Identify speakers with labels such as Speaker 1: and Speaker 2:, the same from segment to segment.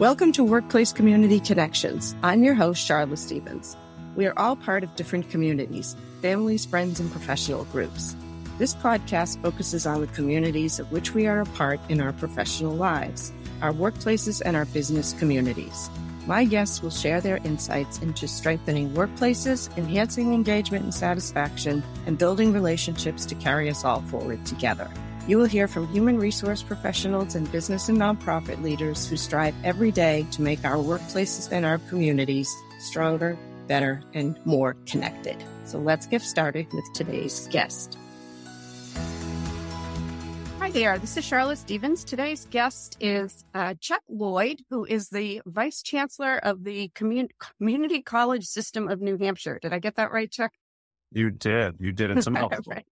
Speaker 1: Welcome to Workplace Community Connections. I'm your host, Charlotte Stevens. We are all part of different communities, families, friends, and professional groups. This podcast focuses on the communities of which we are a part in our professional lives, our workplaces, and our business communities. My guests will share their insights into strengthening workplaces, enhancing engagement and satisfaction, and building relationships to carry us all forward together. You will hear from human resource professionals and business and nonprofit leaders who strive every day to make our workplaces and our communities stronger, better, and more connected. So let's get started with today's guest. Hi there, this is Charlotte Stevens. Today's guest is uh, Chuck Lloyd, who is the Vice Chancellor of the Commun- Community College System of New Hampshire. Did I get that right, Chuck?
Speaker 2: You did. You did. It's a mouthful.
Speaker 1: right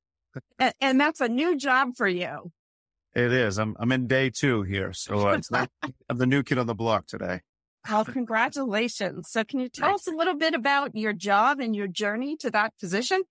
Speaker 1: and, and, that's a new job for you.
Speaker 2: It is. I'm I'm in day two here, so uh, not, I'm the new kid on the block today.
Speaker 1: Well, congratulations. So, can you tell us a little bit about your job and your journey to that position?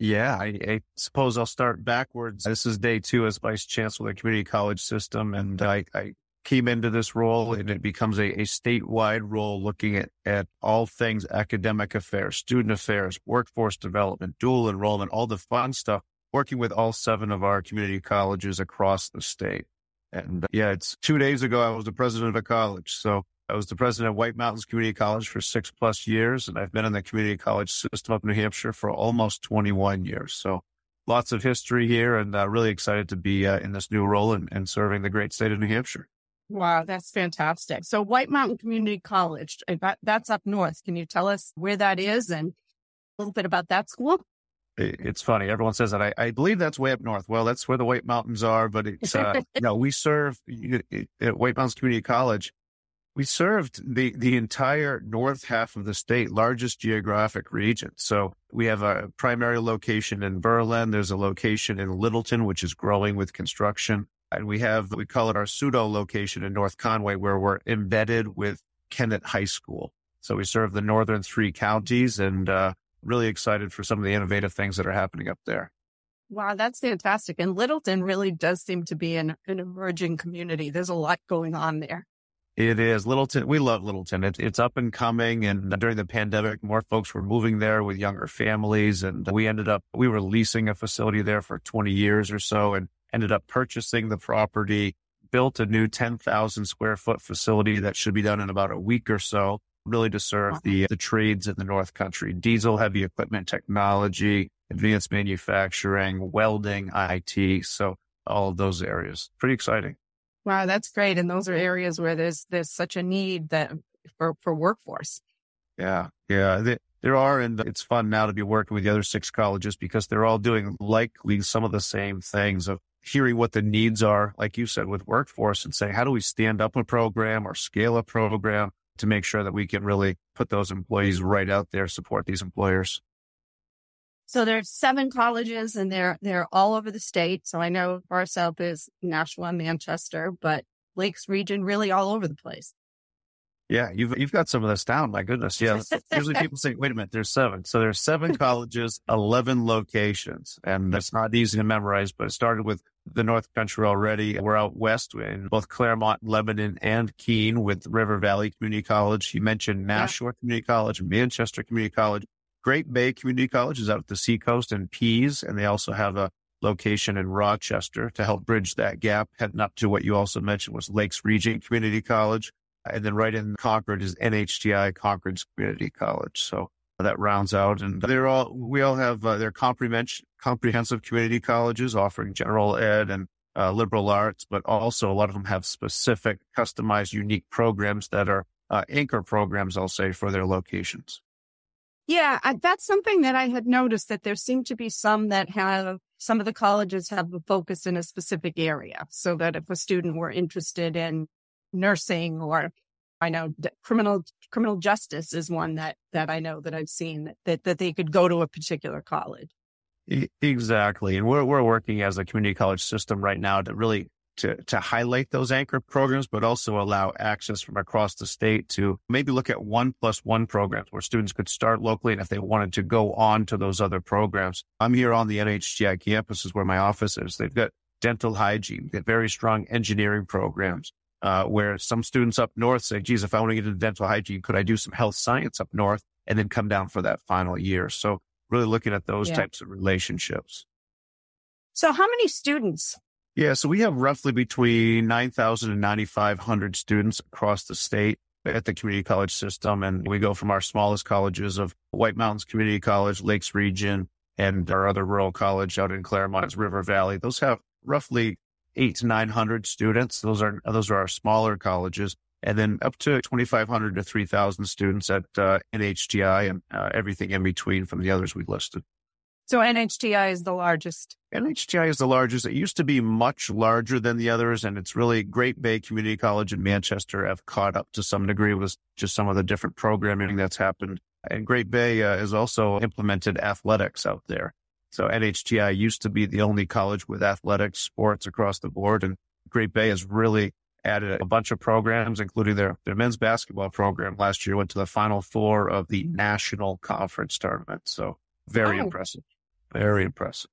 Speaker 2: Yeah, I, I, suppose I'll start backwards. This is day two as vice chancellor of the community college system, and I, I came into this role and it becomes a, a statewide role looking at, at all things academic affairs, student affairs, workforce development, dual enrollment, all the fun stuff working with all seven of our community colleges across the state. And uh, yeah, it's two days ago, I was the president of a college. So I was the president of White Mountains Community College for six plus years. And I've been in the community college system up in New Hampshire for almost 21 years. So lots of history here and uh, really excited to be uh, in this new role and, and serving the great state of New Hampshire.
Speaker 1: Wow, that's fantastic. So White Mountain Community College, uh, that, that's up north. Can you tell us where that is and a little bit about that school?
Speaker 2: It's funny. Everyone says that. I, I, believe that's way up north. Well, that's where the White Mountains are, but it's, uh, you know, we serve at White Mountains Community College. We served the, the entire north half of the state, largest geographic region. So we have a primary location in Berlin. There's a location in Littleton, which is growing with construction. And we have, we call it our pseudo location in North Conway, where we're embedded with Kennett High School. So we serve the northern three counties and, uh, really excited for some of the innovative things that are happening up there.
Speaker 1: Wow, that's fantastic. And Littleton really does seem to be an, an emerging community. There's a lot going on there.
Speaker 2: It is Littleton. We love Littleton. It, it's up and coming. And during the pandemic, more folks were moving there with younger families. And we ended up, we were leasing a facility there for 20 years or so and ended up purchasing the property, built a new 10,000 square foot facility that should be done in about a week or so really to serve uh-huh. the, the trades in the North Country, diesel, heavy equipment technology, advanced manufacturing, welding, IT. So all of those areas. Pretty exciting.
Speaker 1: Wow, that's great. And those are areas where there's there's such a need that for, for workforce.
Speaker 2: Yeah. Yeah. They, there are, and it's fun now to be working with the other six colleges because they're all doing likely some of the same things of hearing what the needs are, like you said, with workforce and saying, how do we stand up a program or scale a program to make sure that we can really put those employees right out there, support these employers.
Speaker 1: So there's seven colleges and they're they're all over the state. So I know South is Nashua, Manchester, but Lakes region really all over the place.
Speaker 2: Yeah, you've you've got some of this down. My goodness. Yeah. Usually people say, wait a minute, there's seven. So there's seven colleges, 11 locations. And it's not easy to memorize, but it started with the North Country already. We're out west in both Claremont, Lebanon, and Keene with River Valley Community College. You mentioned Nashua yeah. Community College, Manchester Community College. Great Bay Community College is out at the seacoast in Pease, and they also have a location in Rochester to help bridge that gap, heading up to what you also mentioned was Lakes Region Community College. And then right in Concord is NHTI Concord's Community College. So that rounds out and they're all, we all have uh, their comprehensive, comprehensive community colleges offering general ed and uh, liberal arts, but also a lot of them have specific customized, unique programs that are uh, anchor programs, I'll say, for their locations.
Speaker 1: Yeah, I, that's something that I had noticed that there seem to be some that have some of the colleges have a focus in a specific area so that if a student were interested in nursing or I know criminal criminal justice is one that that I know that I've seen that that they could go to a particular college.
Speaker 2: Exactly, and we're we're working as a community college system right now to really to to highlight those anchor programs, but also allow access from across the state to maybe look at one plus one programs where students could start locally, and if they wanted to go on to those other programs. I'm here on the NHTI campus is where my office is. They've got dental hygiene, they've got very strong engineering programs uh, where some students up north say, geez, if I want to get into dental hygiene, could I do some health science up north and then come down for that final year? So really looking at those yeah. types of relationships.
Speaker 1: So how many students?
Speaker 2: Yeah, so we have roughly between 9,000 and 9,500 students across the state at the community college system. And we go from our smallest colleges of White Mountains Community College, Lakes Region, and our other rural college out in Claremont, River Valley. Those have roughly eight to 900 students. Those are, those are our smaller colleges. And then up to 2,500 to 3,000 students at uh, NHTI and uh, everything in between from the others we listed.
Speaker 1: So NHTI is the largest.
Speaker 2: NHTI is the largest. It used to be much larger than the others, and it's really Great Bay Community College in Manchester have caught up to some degree with just some of the different programming that's happened. And Great Bay uh, has also implemented athletics out there. So NHTI used to be the only college with athletics sports across the board, and Great Bay has really added a bunch of programs, including their, their men's basketball program last year went to the final four of the national conference tournament. So very oh. impressive. Very impressive.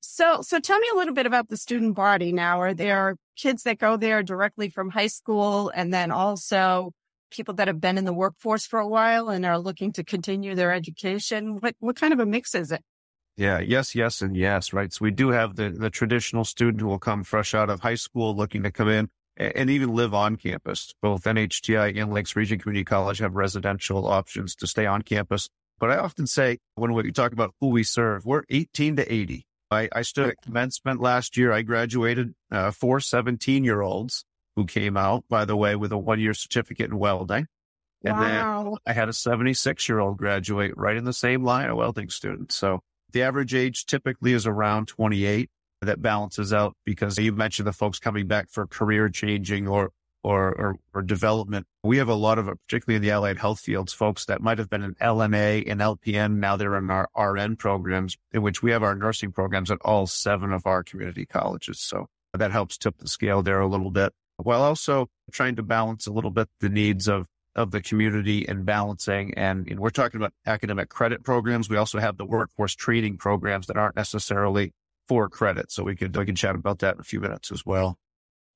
Speaker 1: So, so tell me a little bit about the student body now. Are there kids that go there directly from high school and then also people that have been in the workforce for a while and are looking to continue their education? What, what kind of a mix is it?
Speaker 2: Yeah. Yes, yes, and yes. Right. So we do have the, the traditional student who will come fresh out of high school looking to come in and even live on campus. Both NHTI and Lakes Region Community College have residential options to stay on campus but I often say when we talk about who we serve, we're 18 to 80. I, I stood at commencement last year. I graduated uh, four 17 year olds who came out, by the way, with a one year certificate in welding. And wow. then I had a 76 year old graduate right in the same line, of welding student. So the average age typically is around 28. That balances out because you mentioned the folks coming back for career changing or or, or, or, development. We have a lot of, particularly in the allied health fields, folks that might have been an LNA and LPN. Now they're in our RN programs, in which we have our nursing programs at all seven of our community colleges. So that helps tip the scale there a little bit while also trying to balance a little bit the needs of, of the community and balancing. And, and we're talking about academic credit programs. We also have the workforce training programs that aren't necessarily for credit. So we could, we can chat about that in a few minutes as well.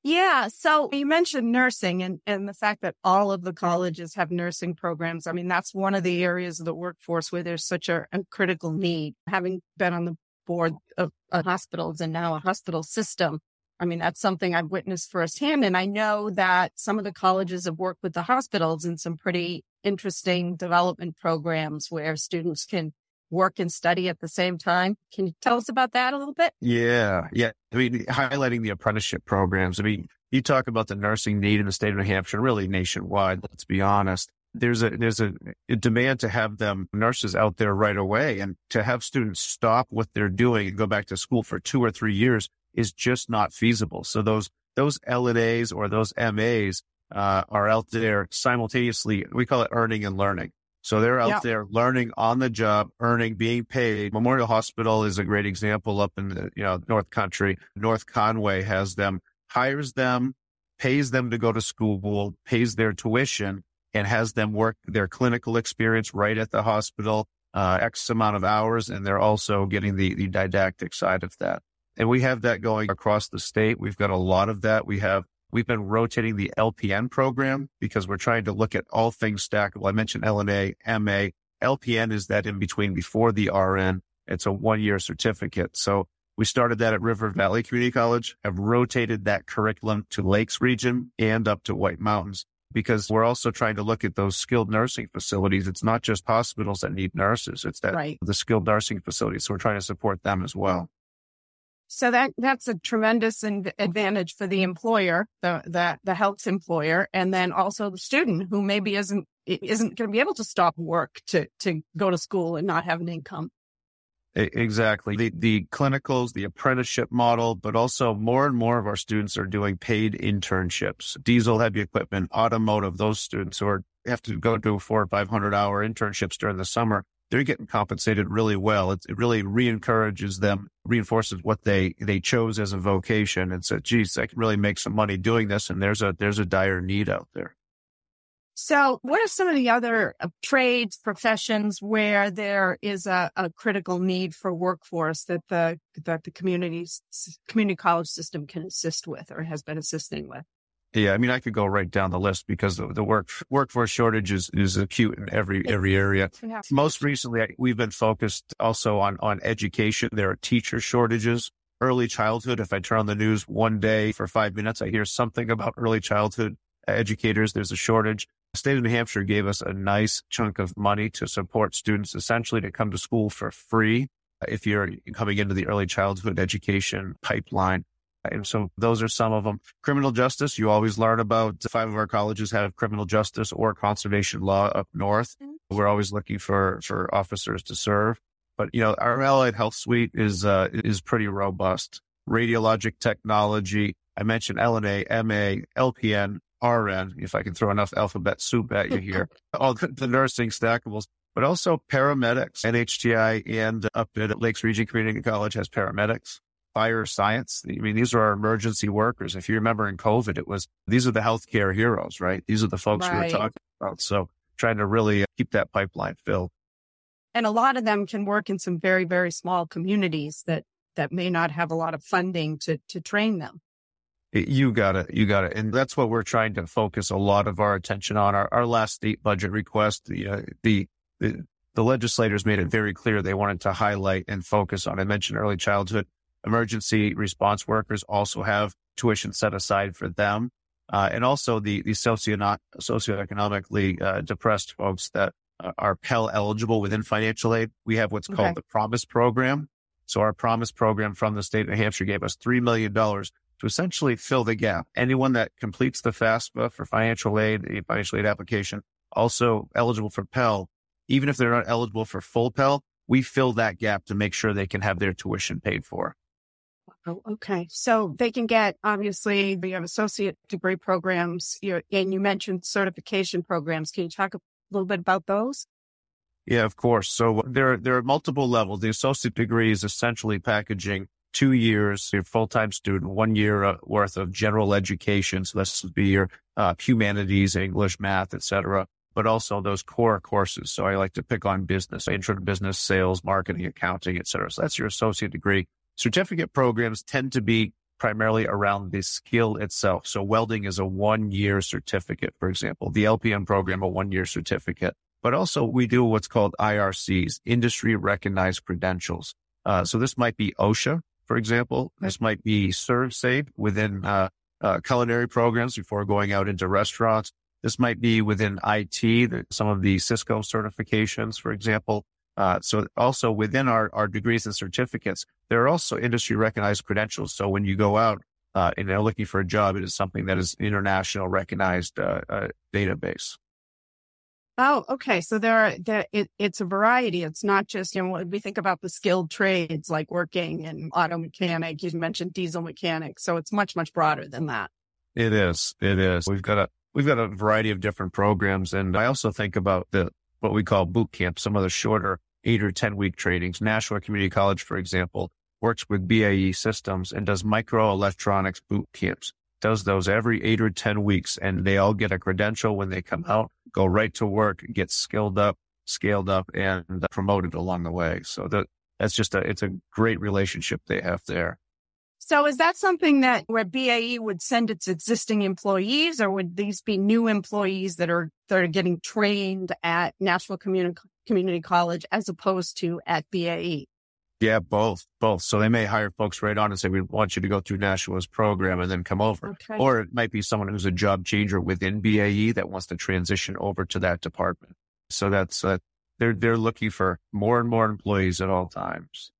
Speaker 1: Yeah. So you mentioned nursing and, and the fact that all of the colleges have nursing programs. I mean, that's one of the areas of the workforce where there's such a, a critical need. Having been on the board of, of hospitals and now a hospital system, I mean, that's something I've witnessed firsthand. And I know that some of the colleges have worked with the hospitals in some pretty interesting development programs where students can work and study at the same time. Can you tell us about that a little bit?
Speaker 2: Yeah. Yeah. I mean, highlighting the apprenticeship programs. I mean, you talk about the nursing need in the state of New Hampshire, really nationwide. Let's be honest. There's a, there's a, a demand to have them nurses out there right away and to have students stop what they're doing and go back to school for two or three years is just not feasible. So those, those LNAs or those MAs, uh, are out there simultaneously. We call it earning and learning. So they're out yeah. there learning on the job, earning, being paid. Memorial Hospital is a great example up in the, you know, North Country. North Conway has them, hires them, pays them to go to school, pays their tuition and has them work their clinical experience right at the hospital, uh, X amount of hours. And they're also getting the, the didactic side of that. And we have that going across the state. We've got a lot of that. We have We've been rotating the LPN program because we're trying to look at all things stackable. I mentioned LNA, MA. LPN is that in between before the RN. It's a one year certificate. So we started that at River Valley Community College, have rotated that curriculum to Lakes region and up to White Mountains because we're also trying to look at those skilled nursing facilities. It's not just hospitals that need nurses. It's that right. the skilled nursing facilities. So we're trying to support them as well.
Speaker 1: So that that's a tremendous advantage for the employer, the the the health employer, and then also the student who maybe isn't isn't going to be able to stop work to to go to school and not have an income.
Speaker 2: Exactly. The the clinicals, the apprenticeship model, but also more and more of our students are doing paid internships. Diesel heavy equipment, automotive, those students who are have to go do four or five hundred hour internships during the summer they're getting compensated really well. It, it really re-encourages them, reinforces what they, they chose as a vocation and said, geez, I can really make some money doing this. And there's a, there's a dire need out there.
Speaker 1: So what are some of the other uh, trades, professions where there is a, a, critical need for workforce that the, that the community, community college system can assist with or has been assisting with?
Speaker 2: Yeah, I mean, I could go right down the list because the, the work workforce shortage is, is acute in every every area. Most recently, we've been focused also on on education. There are teacher shortages, early childhood. If I turn on the news one day for five minutes, I hear something about early childhood educators. There's a shortage. The state of New Hampshire gave us a nice chunk of money to support students essentially to come to school for free if you're coming into the early childhood education pipeline. And so those are some of them. Criminal justice, you always learn about five of our colleges have criminal justice or conservation law up north. Mm-hmm. We're always looking for, for officers to serve. But, you know, our allied health suite is, uh, is pretty robust. Radiologic technology. I mentioned LNA, MA, LPN, RN, if I can throw enough alphabet soup at you here, all the, the nursing stackables, but also paramedics. NHTI and up at Lakes Region Community College has paramedics fire science. I mean, these are our emergency workers. If you remember in COVID, it was, these are the healthcare heroes, right? These are the folks right. we're talking about. So trying to really keep that pipeline filled.
Speaker 1: And a lot of them can work in some very, very small communities that, that may not have a lot of funding to, to train them.
Speaker 2: You got it. You got it. And that's what we're trying to focus a lot of our attention on. Our, our last state budget request, the, uh, the, the, the legislators made it very clear they wanted to highlight and focus on. I mentioned early childhood emergency response workers also have tuition set aside for them. Uh, and also the, the socio- socioeconomically uh, depressed folks that uh, are Pell eligible within financial aid. We have what's called okay. the Promise Program. So our Promise Program from the state of New Hampshire gave us $3 million to essentially fill the gap. Anyone that completes the FAFSA for financial aid, the financial aid application, also eligible for Pell, even if they're not eligible for full Pell, we fill that gap to make sure they can have their tuition paid for.
Speaker 1: Oh, okay. So they can get, obviously, you have associate degree programs, you and you mentioned certification programs. Can you talk a little bit about those?
Speaker 2: Yeah, of course. So there, there are multiple levels. The associate degree is essentially packaging two years, your full-time student, one year uh, worth of general education. So this would be your uh, humanities, English, math, etc. But also those core courses. So I like to pick on business, intro to business, sales, marketing, accounting, etc. So that's your associate degree. Certificate programs tend to be primarily around the skill itself. So welding is a one year certificate, for example, the LPN program, a one year certificate, but also we do what's called IRCs, industry recognized credentials. Uh, so this might be OSHA, for example. This might be ServSafe within uh, uh, culinary programs before going out into restaurants. This might be within IT, some of the Cisco certifications, for example. Uh, so also within our, our degrees and certificates, there are also industry recognized credentials. So when you go out uh, and they're looking for a job, it is something that is international recognized uh, uh database.
Speaker 1: Oh, okay. So there are there it, it's a variety. It's not just you know we think about the skilled trades like working in auto mechanic. You mentioned diesel mechanic, so it's much much broader than that.
Speaker 2: It is. It is. We've got a we've got a variety of different programs, and I also think about the what we call boot camp, some of the shorter eight or 10 week trainings. Nashua Community College, for example, works with BAE systems and does microelectronics boot camps, does those every eight or 10 weeks. And they all get a credential when they come out, go right to work, get skilled up, scaled up and promoted along the way. So that, that's just a, it's a great relationship they have there.
Speaker 1: So is that something that where BAE would send its existing employees or would these be new employees that are, that are getting trained at Nashua Community, Community College as opposed to at BAE?
Speaker 2: Yeah, both, both. So they may hire folks right on and say, we want you to go through Nashua's program and then come over. Okay. Or it might be someone who's a job changer within BAE that wants to transition over to that department. So that's, uh, they're, they're looking for more and more employees at all times.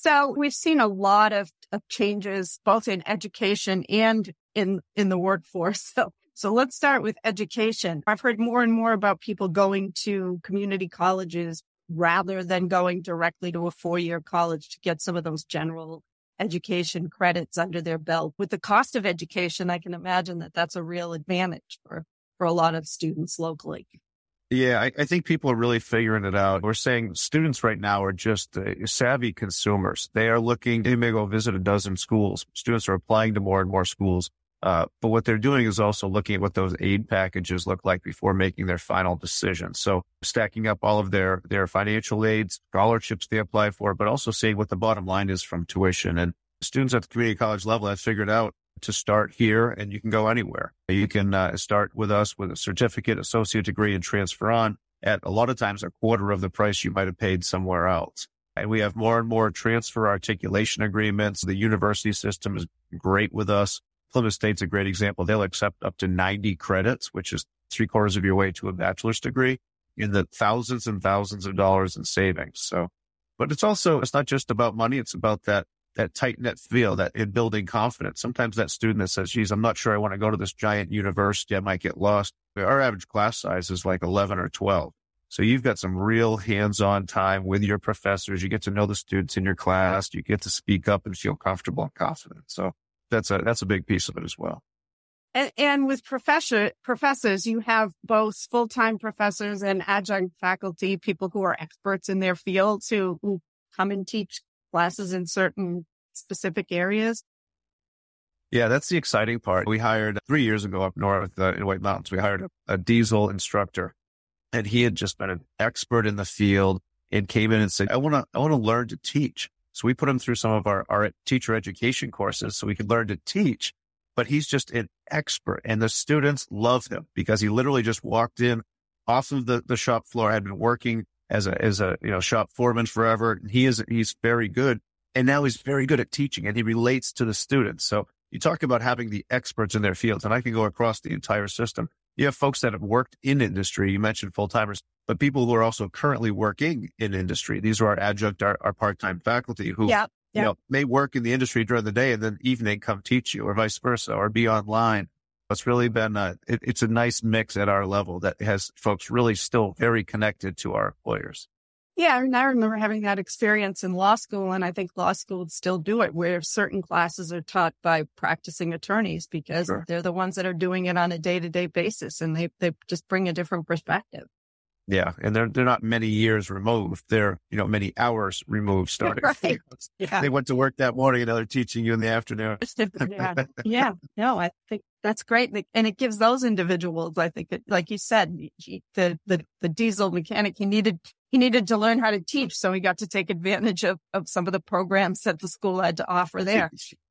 Speaker 1: So we've seen a lot of, of changes both in education and in, in the workforce. So, so let's start with education. I've heard more and more about people going to community colleges rather than going directly to a four year college to get some of those general education credits under their belt. With the cost of education, I can imagine that that's a real advantage for, for a lot of students locally.
Speaker 2: Yeah, I, I, think people are really figuring it out. We're saying students right now are just uh, savvy consumers. They are looking, they may go visit a dozen schools. Students are applying to more and more schools. Uh, but what they're doing is also looking at what those aid packages look like before making their final decision. So stacking up all of their, their financial aids, scholarships they apply for, but also seeing what the bottom line is from tuition. And students at the community college level have figured out to start here and you can go anywhere. You can uh, start with us with a certificate, associate degree and transfer on at a lot of times a quarter of the price you might have paid somewhere else. And we have more and more transfer articulation agreements. The university system is great with us. Plymouth State's a great example. They'll accept up to 90 credits, which is three quarters of your way to a bachelor's degree in the thousands and thousands of dollars in savings. So, but it's also, it's not just about money. It's about that, that tight knit feel that in building confidence. Sometimes that student that says, geez, I'm not sure I want to go to this giant university. I might get lost. Our average class size is like 11 or 12. So you've got some real hands-on time with your professors. You get to know the students in your class. You get to speak up and feel comfortable and confident. So that's a, that's a big piece of it as well.
Speaker 1: And, and with professor, professors, you have both full-time professors and adjunct faculty, people who are experts in their fields who, who come and teach classes in certain specific areas.
Speaker 2: Yeah, that's the exciting part. We hired three years ago up north uh, in White Mountains, we hired a, a diesel instructor and he had just been an expert in the field and came in and said, I want to, I want to learn to teach. So we put him through some of our, our teacher education courses so we could learn to teach, but he's just an expert and the students love him because he literally just walked in off of the, the shop floor, had been working as a, as a, you know, shop foreman forever. And he is, he's very good. And now he's very good at teaching and he relates to the students. So you talk about having the experts in their fields and I can go across the entire system you have folks that have worked in industry. You mentioned full timers, but people who are also currently working in industry. These are our adjunct, our, our part time faculty who yeah. you know may work in the industry during the day and then evening come teach you, or vice versa, or be online. It's really been a, it, it's a nice mix at our level that has folks really still very connected to our employers.
Speaker 1: Yeah, and I remember having that experience in law school, and I think law schools still do it, where certain classes are taught by practicing attorneys because sure. they're the ones that are doing it on a day to day basis, and they they just bring a different perspective.
Speaker 2: Yeah, and they're they're not many years removed; they're you know many hours removed. Starting,
Speaker 1: right. yeah.
Speaker 2: they went to work that morning, and now they're teaching you in the afternoon.
Speaker 1: yeah. yeah, no, I think that's great, and it gives those individuals, I think, like you said, the the the diesel mechanic, he needed he needed to learn how to teach. So he got to take advantage of, of some of the programs that the school had to offer there.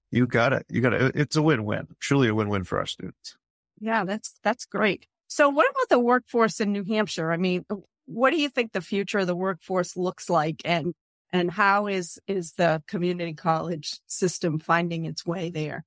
Speaker 2: You got it. You got it. It's a win-win, truly a win-win for our students.
Speaker 1: Yeah, that's, that's great. So what about the workforce in New Hampshire? I mean, what do you think the future of the workforce looks like and, and how is, is the community college system finding its way there?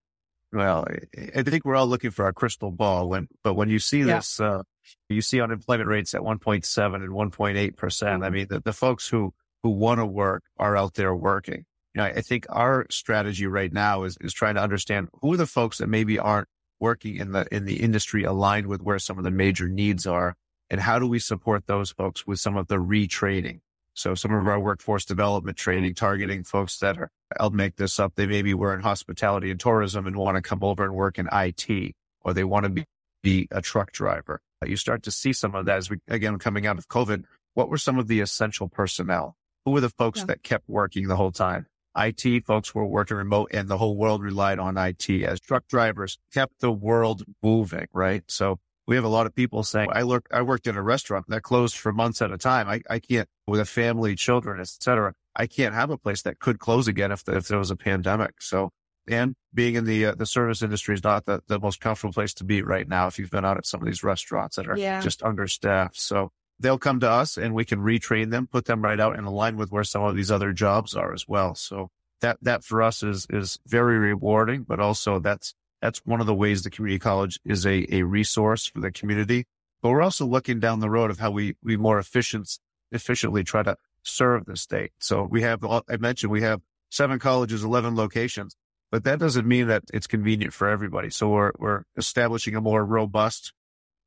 Speaker 2: Well, I think we're all looking for our crystal ball when, but when you see yeah. this, uh, you see unemployment rates at 1.7 and 1.8 percent. I mm-hmm. mean, the, the folks who who want to work are out there working. You know, I think our strategy right now is is trying to understand who are the folks that maybe aren't working in the in the industry aligned with where some of the major needs are, and how do we support those folks with some of the retraining. So some of our workforce development training targeting folks that are, I'll make this up. They maybe were in hospitality and tourism and want to come over and work in IT, or they want to be, be a truck driver you start to see some of that as we, again, coming out of COVID. What were some of the essential personnel? Who were the folks yeah. that kept working the whole time? IT folks were working remote and the whole world relied on IT as truck drivers kept the world moving, right? So we have a lot of people saying, I look, I worked in a restaurant that closed for months at a time. I, I can't with a family, children, et cetera. I can't have a place that could close again if, the, if there was a pandemic. So and being in the uh, the service industry is not the, the most comfortable place to be right now if you've been out at some of these restaurants that are yeah. just understaffed. So they'll come to us and we can retrain them, put them right out in line with where some of these other jobs are as well. So that that for us is is very rewarding, but also that's that's one of the ways the community college is a, a resource for the community. But we're also looking down the road of how we we more efficient efficiently try to serve the state. So we have uh, I mentioned we have seven colleges, eleven locations but that doesn't mean that it's convenient for everybody. So we're, we're establishing a more robust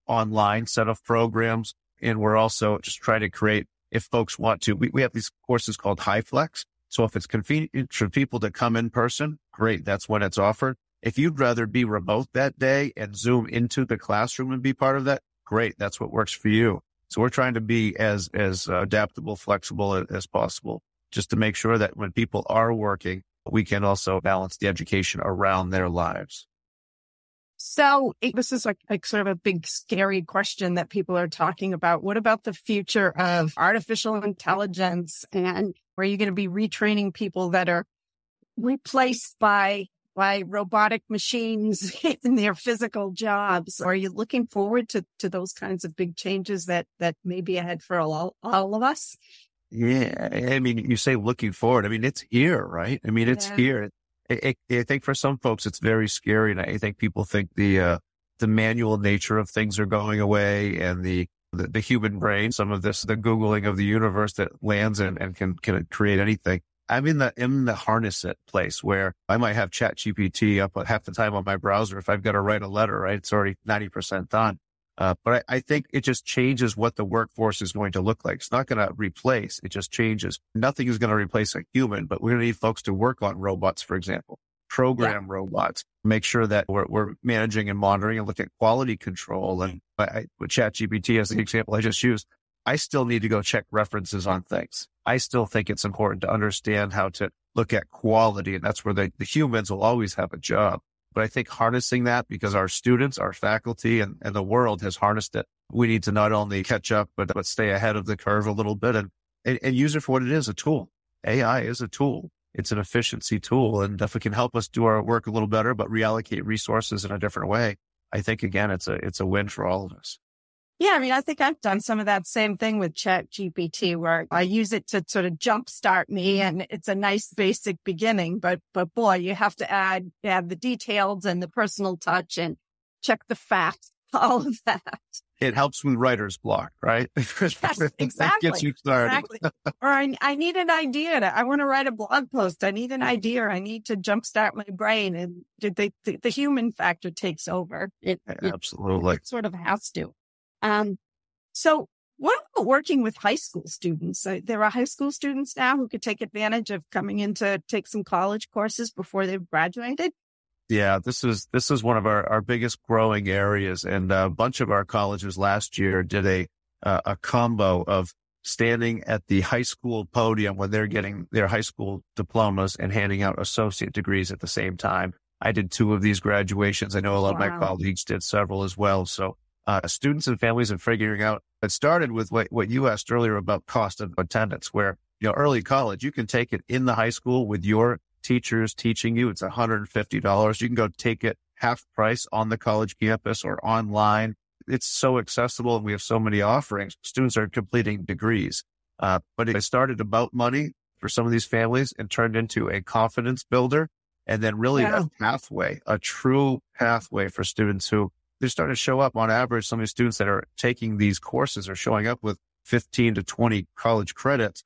Speaker 2: online set of programs. And we're also just trying to create, if folks want to, we, we have these courses called HyFlex. So if it's convenient for people to come in person, great. That's when it's offered. If you'd rather be remote that day and zoom into the classroom and be part of that, great. That's what works for you. So we're trying to be as, as adaptable, flexible as, as possible just to make sure that when people are working, we can also balance the education around their lives.
Speaker 1: So this is like, like sort of a big scary question that people are talking about. What about the future of artificial intelligence? And are you going to be retraining people that are replaced by by robotic machines in their physical jobs. Are you looking forward to, to those kinds of big changes that, that may be ahead for all, all of us?
Speaker 2: Yeah. I mean, you say looking forward. I mean, it's here, right? I mean, it's yeah. here. I, I, think for some folks, it's very scary. And I think people think the, uh, the manual nature of things are going away and the, the, the, human brain, some of this, the Googling of the universe that lands and, and can, can create anything. I'm in the, in the harness it place where I might have chat GPT up half the time on my browser. If I've got to write a letter, right? It's already 90% done. Uh, but I, I, think it just changes what the workforce is going to look like. It's not going to replace. It just changes. Nothing is going to replace a human, but we're going to need folks to work on robots, for example, program yeah. robots, make sure that we're, we're, managing and monitoring and look at quality control. And I, with chat GPT as the example I just used, I still need to go check references on things. I still think it's important to understand how to look at quality. And that's where the humans will always have a job. But I think harnessing that because our students, our faculty and, and the world has harnessed it. We need to not only catch up, but, but stay ahead of the curve a little bit and, and, and use it for what it is, a tool. AI is a tool. It's an efficiency tool. And if it can help us do our work a little better, but reallocate resources in a different way, I think again, it's a, it's a win for all of us.
Speaker 1: Yeah, I mean, I think I've done some of that same thing with Chat GPT where I use it to sort of jumpstart me mm-hmm. and it's a nice basic beginning, but but boy, you have to add add the details and the personal touch and check the facts, all of that.
Speaker 2: It helps with writer's block, right?
Speaker 1: Yes, exactly.
Speaker 2: gets you started.
Speaker 1: Exactly. or I, I need an idea. To, I want to write a blog post. I need an mm-hmm. idea. I need to jumpstart my brain, and the, the, the human factor takes over. It,
Speaker 2: Absolutely,
Speaker 1: it sort of has to. Um, so what about working with high school students? Uh, there are high school students now who could take advantage of coming in to take some college courses before they've graduated.
Speaker 2: Yeah, this is this is one of our, our biggest growing areas, and a bunch of our colleges last year did a uh, a combo of standing at the high school podium when they're getting their high school diplomas and handing out associate degrees at the same time. I did two of these graduations. I know a lot wow. of my colleagues did several as well. So uh, students and families and figuring out. It started with what, what you asked earlier about cost of attendance, where, you know, early college, you can take it in the high school with your teachers teaching you. It's $150. You can go take it half price on the college campus or online. It's so accessible and we have so many offerings. Students are completing degrees. Uh, but it started about money for some of these families and turned into a confidence builder and then really yeah. a pathway, a true pathway for students who they're starting to show up on average. Some of the students that are taking these courses are showing up with 15 to 20 college credits,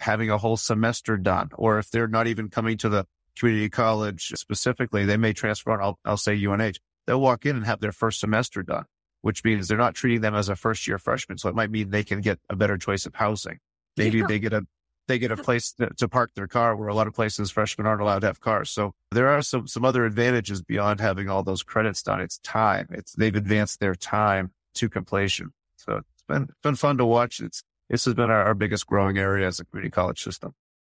Speaker 2: having a whole semester done. Or if they're not even coming to the community college specifically, they may transfer on, I'll, I'll say UNH. They'll walk in and have their first semester done, which means they're not treating them as a first year freshman. So it might mean they can get a better choice of housing. Maybe yeah. they get a they get a place to, park their car where a lot of places freshmen aren't allowed to have cars. So there are some, some other advantages beyond having all those credits done. It's time. It's, they've advanced their time to completion. So it's been, it's been fun to watch. It's, this has been our, our biggest growing area as a community college system.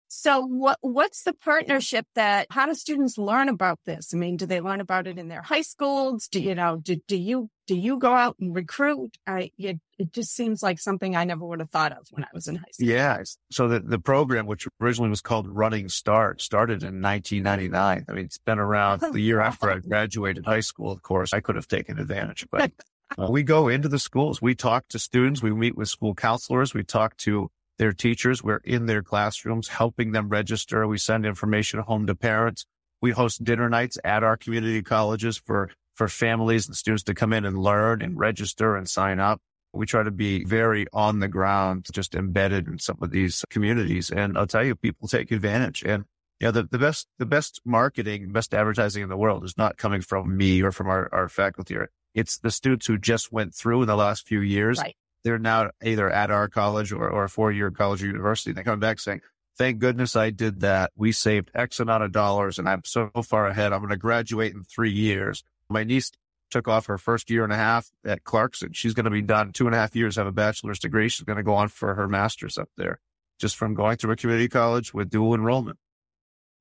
Speaker 1: So what what's the partnership that how do students learn about this? I mean, do they learn about it in their high schools? Do you know, do, do you do you go out and recruit? I it, it just seems like something I never would have thought of when I was in high school.
Speaker 2: Yeah. So the, the program, which originally was called Running Start, started in 1999. I mean, it's been around the year after I graduated high school. Of course, I could have taken advantage, but uh, we go into the schools. We talk to students. We meet with school counselors. We talk to their teachers. We're in their classrooms, helping them register. We send information home to parents. We host dinner nights at our community colleges for, for families and students to come in and learn and register and sign up. We try to be very on the ground, just embedded in some of these communities. And I'll tell you, people take advantage. And you know, the, the best, the best marketing, best advertising in the world is not coming from me or from our, our faculty. It's the students who just went through in the last few years right they're now either at our college or, or a four year college or university. They come back saying, thank goodness I did that. We saved X amount of dollars and I'm so far ahead. I'm going to graduate in three years. My niece took off her first year and a half at Clarkson. She's going to be done two and a half years, have a bachelor's degree. She's going to go on for her master's up there just from going to a community college with dual enrollment.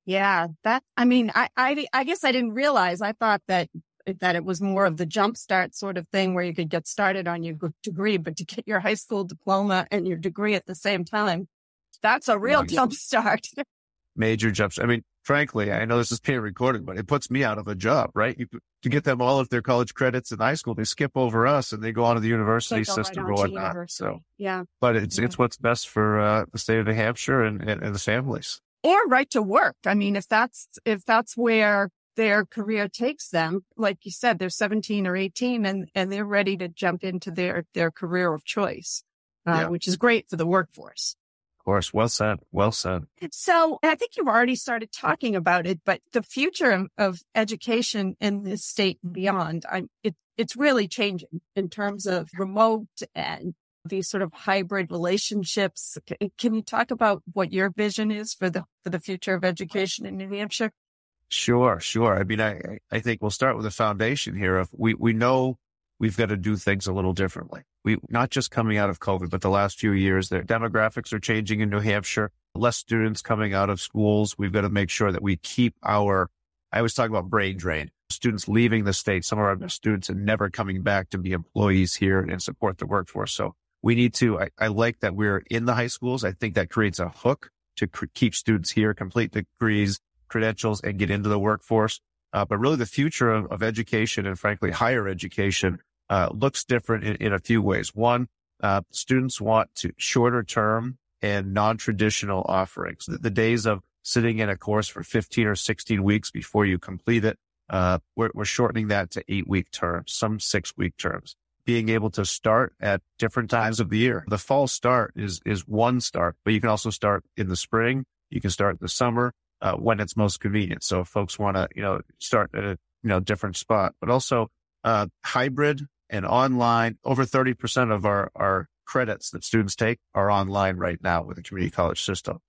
Speaker 1: Yeah, that, I mean, I, I, I guess I didn't realize. I thought that that it was more of the jumpstart sort of thing where you could get started on your degree, but to get your high school diploma and your degree at the same time, that's a real jumpstart.
Speaker 2: Major jumps. I mean, frankly, I know this is being recorded, but it puts me out of a job, right? You, to get them all of their college credits in high school, they skip over us and they go on to the university system right or whatnot. So,
Speaker 1: yeah,
Speaker 2: but it's,
Speaker 1: yeah.
Speaker 2: it's what's best for uh, the state of New Hampshire and, and, and the families.
Speaker 1: Or right to work. I mean, if that's, if that's where their career takes them, like you said, they're 17 or 18 and, and they're ready to jump into their, their career of choice, uh, yeah. which is great for the workforce Of
Speaker 2: course. Well said. Well said.
Speaker 1: So I think you've already started talking about it, but the future of, education in this state and beyond, I'm, it, it's really changing in terms of remote and these sort of hybrid relationships. Can you talk about what your vision is for the for the future of education in New Hampshire?
Speaker 2: Sure, sure. I mean, I I think we'll start with a foundation here of we we know we've got to do things a little differently. We not just coming out of COVID, but the last few years, the demographics are changing in New Hampshire. Less students coming out of schools. We've got to make sure that we keep our. I always talk about brain drain. Students leaving the state. Some of our students are never coming back to be employees here and support the workforce. So we need to. I, I like that we're in the high schools. I think that creates a hook to cr- keep students here, complete degrees, credentials, and get into the workforce. Uh, but really, the future of, of education and frankly higher education uh, looks different in, in, a few ways. One, uh, students want to shorter term and non-traditional offerings. The, the, days of sitting in a course for 15 or 16 weeks before you complete it, uh, we're, we're, shortening that to eight week terms, some six week terms. Being able to start at different times of the year. The fall start is, is one start, but you can also start in the spring. You can start in the summer, uh, when it's most convenient. So if folks want to, you know, start at a, you know, different spot, but also, uh, hybrid and online. Over 30% of our, our credits that students take are online right now with the community college system.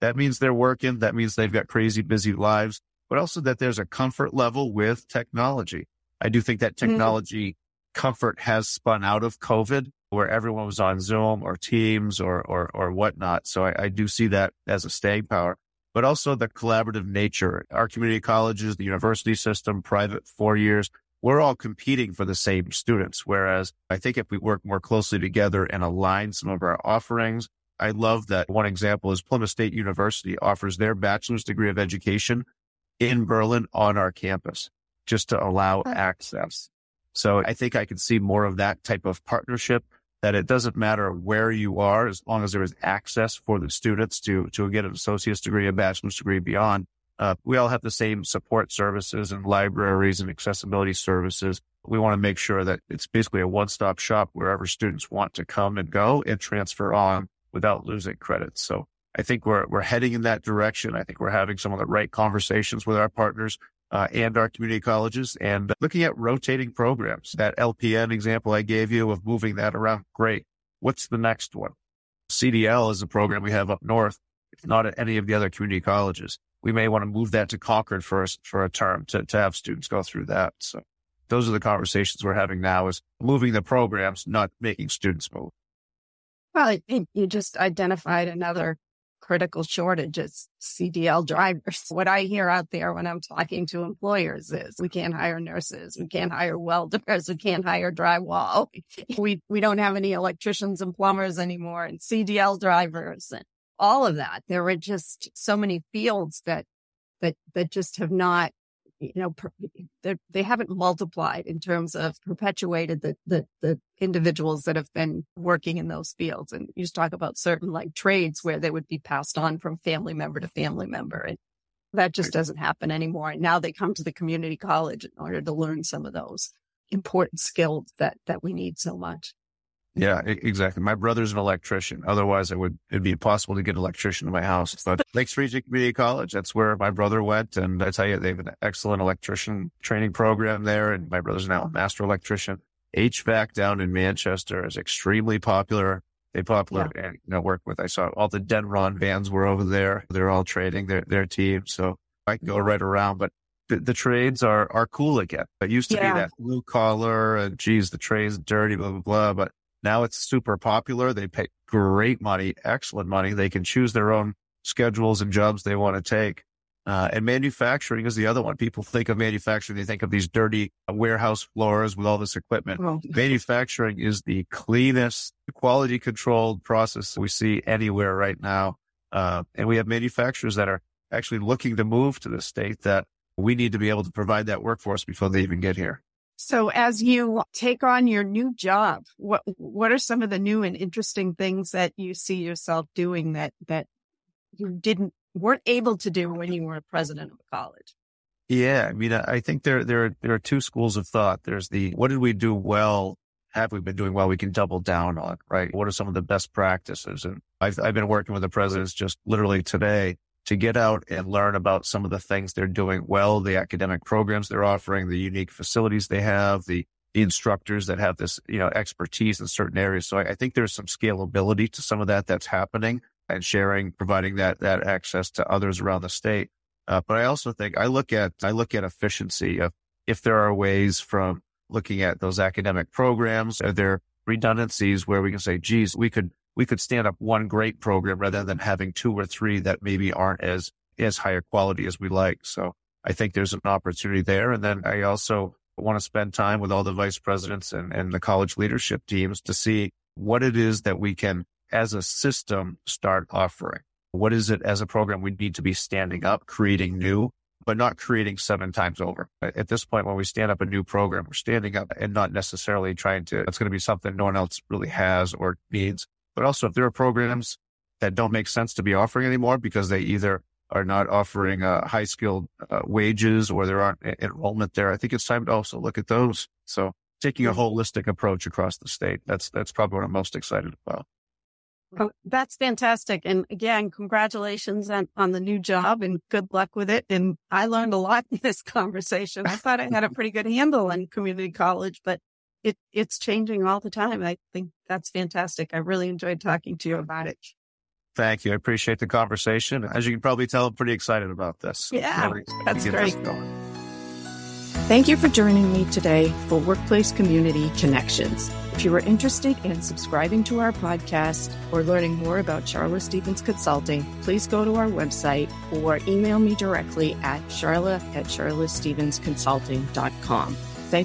Speaker 2: That means they're working. That means they've got crazy busy lives, but also that there's a comfort level with technology. I do think that mm-hmm. technology mm-hmm. comfort has spun out of COVID where everyone was on Zoom or Teams or, or, or whatnot. So I, I do see that as a staying power, but also the collaborative nature. Our community colleges, the university system, private four years, we're all competing for the same students. Whereas I think if we work more closely together and align some of our offerings, I love that one example is Plymouth State University offers their bachelor's degree of education in Berlin on our campus just to allow access. So I think I can see more of that type of partnership that it doesn't matter where you are as long as there is access for the students to, to get an associate's degree, a bachelor's degree beyond uh, we all have the same support services and libraries and accessibility services. We want to make sure that it's basically a one-stop shop wherever students want to come and go and transfer on without losing credits. So I think we're, we're heading in that direction. I think we're having some of the right conversations with our partners uh, and our community colleges and looking at rotating programs. That LPN example I gave you of moving that around. Great. What's the next one? CDL is a program we have up north. It's not at any of the other community colleges we may want to move that to Concord for for a term to, to have students go through that. So those are the conversations we're having now is moving the programs, not making students move.
Speaker 1: Well, you just identified another critical shortage is CDL drivers. What I hear out there when I'm talking to employers is we can't hire nurses. We can't hire welders. We can't hire drywall. We, we don't have any electricians and plumbers anymore and CDL drivers. And all of that. There were just so many fields that, that, that just have not, you know, they haven't multiplied in terms of perpetuated the, the, the individuals that have been working in those fields. And you just talk about certain like trades where they would be passed on from family member to family member. And that just doesn't happen anymore. And now they come to the community college in order to learn some of those important skills that, that we need so much.
Speaker 2: Yeah, exactly. My brother's an electrician. Otherwise, it would it'd be impossible to get an electrician in my house. But Lakes Region Community College, that's where my brother went, and I tell you, they have an excellent electrician training program there. And my brother's now a master electrician. HVAC down in Manchester is extremely popular. They popular yeah. and you know work with. I saw all the Denron vans were over there. They're all trading their their team, so I can go right around. But the, the, trades are are cool again. It used to yeah. be that blue collar and geez, the trade's dirty, blah blah blah. But now it's super popular. They pay great money, excellent money. They can choose their own schedules and jobs they want to take. Uh, and manufacturing is the other one. People think of manufacturing, they think of these dirty warehouse floors with all this equipment. Manufacturing is the cleanest, quality controlled process we see anywhere right now. Uh, and we have manufacturers that are actually looking to move to the state that we need to be able to provide that workforce before they even get here.
Speaker 1: So as you take on your new job, what what are some of the new and interesting things that you see yourself doing that that you didn't weren't able to do when you were a president of a college?
Speaker 2: Yeah, I mean, I think there there are, there are two schools of thought. There's the what did we do well? Have we been doing well? We can double down on, right? What are some of the best practices? And I've I've been working with the presidents just literally today to get out and learn about some of the things they're doing well, the academic programs they're offering, the unique facilities they have, the, the instructors that have this, you know, expertise in certain areas. So I, I think there's some scalability to some of that that's happening and sharing, providing that, that access to others around the state. Uh, but I also think I look at, I look at efficiency of if there are ways from looking at those academic programs, are there redundancies where we can say, geez, we could we could stand up one great program rather than having two or three that maybe aren't as, as higher quality as we like. So I think there's an opportunity there. And then I also want to spend time with all the vice presidents and, and the college leadership teams to see what it is that we can, as a system, start offering. What is it as a program we need to be standing up, creating new, but not creating seven times over. At this point, when we stand up a new program, we're standing up and not necessarily trying to, it's going to be something no one else really has or needs. But also, if there are programs that don't make sense to be offering anymore because they either are not offering uh, high skilled uh, wages or there aren't enrollment there, I think it's time to also look at those. So taking a holistic approach across the state, that's, that's probably what I'm most excited about.
Speaker 1: Well, that's fantastic. And again, congratulations on, on the new job and good luck with it. And I learned a lot in this conversation. I thought I had a pretty good handle on community college, but it it's changing all the time. I think that's fantastic. I really enjoyed talking to you about it.
Speaker 2: Thank you. I appreciate the conversation. As you can probably tell, I'm pretty excited about this.
Speaker 1: Yeah, that's great. Thank you for joining me today for Workplace Community Connections. If you are interested in subscribing to our podcast or learning more about Charla Stevens Consulting, please go to our website or email me directly at charla at charlastevensconsulting.com.